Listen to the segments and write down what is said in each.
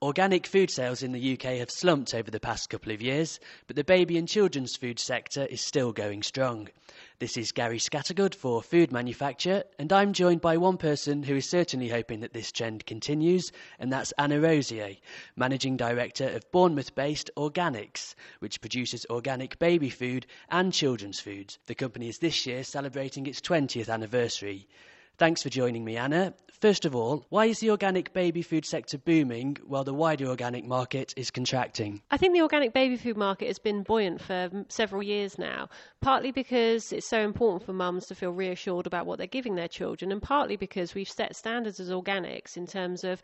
Organic food sales in the UK have slumped over the past couple of years, but the baby and children's food sector is still going strong. This is Gary Scattergood for Food Manufacture, and I'm joined by one person who is certainly hoping that this trend continues, and that's Anna Rosier, Managing Director of Bournemouth based Organix, which produces organic baby food and children's foods. The company is this year celebrating its 20th anniversary. Thanks for joining me, Anna. First of all, why is the organic baby food sector booming while the wider organic market is contracting? I think the organic baby food market has been buoyant for several years now, partly because it's so important for mums to feel reassured about what they're giving their children, and partly because we've set standards as Organix in terms of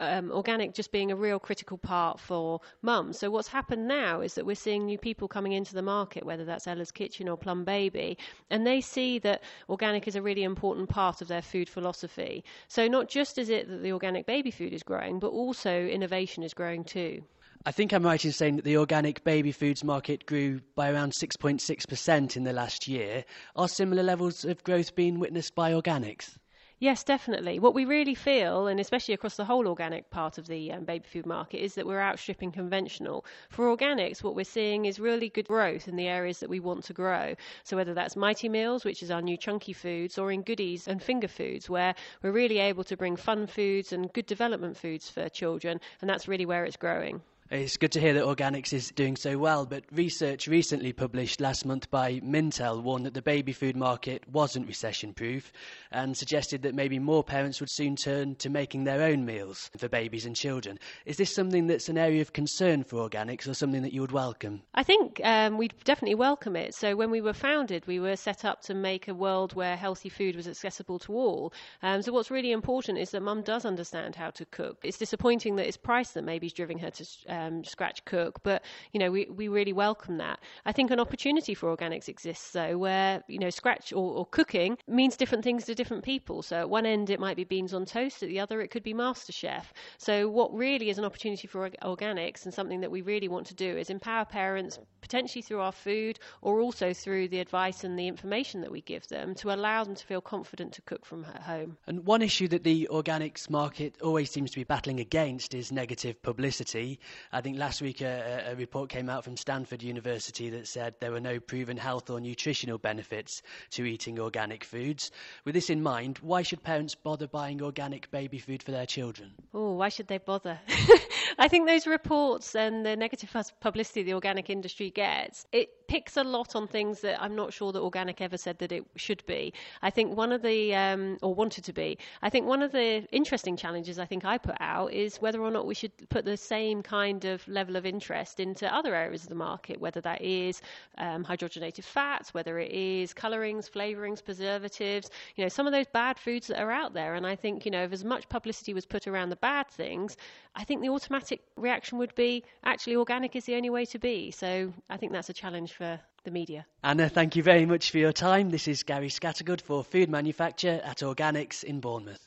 um, organic just being a real critical part for mums. So what's happened now is that we're seeing new people coming into the market, whether that's Ella's Kitchen or Plum Baby, and they see that organic is a really important part of their food philosophy. So not just is it that the organic baby food is growing, but also innovation is growing too. I think I'm right in saying that the organic baby foods market grew by around 6.6% in the last year. Are similar levels of growth being witnessed by Organix? Yes, definitely. What we really feel, and especially across the whole organic part of the um, baby food market, is that we're outstripping conventional. For Organix, what we're seeing is really good growth in the areas that we want to grow. So whether that's Mighty Meals, which is our new chunky foods, or in goodies and finger foods, where we're really able to bring fun foods and good development foods for children, and that's really where it's growing. It's good to hear that Organix is doing so well, but research recently published last month by Mintel warned that the baby food market wasn't recession proof and suggested that maybe more parents would soon turn to making their own meals for babies and children. Is this something that's an area of concern for Organix or something that you would welcome? I think um, we'd definitely welcome it. So, when we were founded, we were set up to make a world where healthy food was accessible to all. Um, so, what's really important is that mum does understand how to cook. It's disappointing that it's price that maybe is driving her to. Uh, um, scratch cook. But you know, we we really welcome that. I think an opportunity for Organix exists though, where you know, scratch or, or cooking means different things to different people. So at one end it might be beans on toast, at the other it could be MasterChef. So what really is an opportunity for Organix and something that we really want to do is empower parents potentially through our food or also through the advice and the information that we give them to allow them to feel confident to cook from home. And one issue that the organics market always seems to be battling against is negative publicity. I think last week a, a, report came out from Stanford University that said there were no proven health or nutritional benefits to eating organic foods. With this in mind, why should parents bother buying organic baby food for their children? Oh, why should they bother? I think those reports and the negative publicity the organic industry gets, it picks a lot on things that I'm not sure that organic ever said that it should be. I think one of the, um, or wanted to be, I think one of the interesting challenges I think I put out is whether or not we should put the same kind of level of interest into other areas of the market, whether that is um, hydrogenated fats, whether it is colorings, flavorings, preservatives, you know, some of those bad foods that are out there. And I think, you know, if as much publicity was put around the bad things, I think the automatic reaction would be actually organic is the only way to be. So I think that's a challenge for the media. Anna, thank you very much for your time. This is Gary Scattergood for Food Manufacture at Organix in Bournemouth.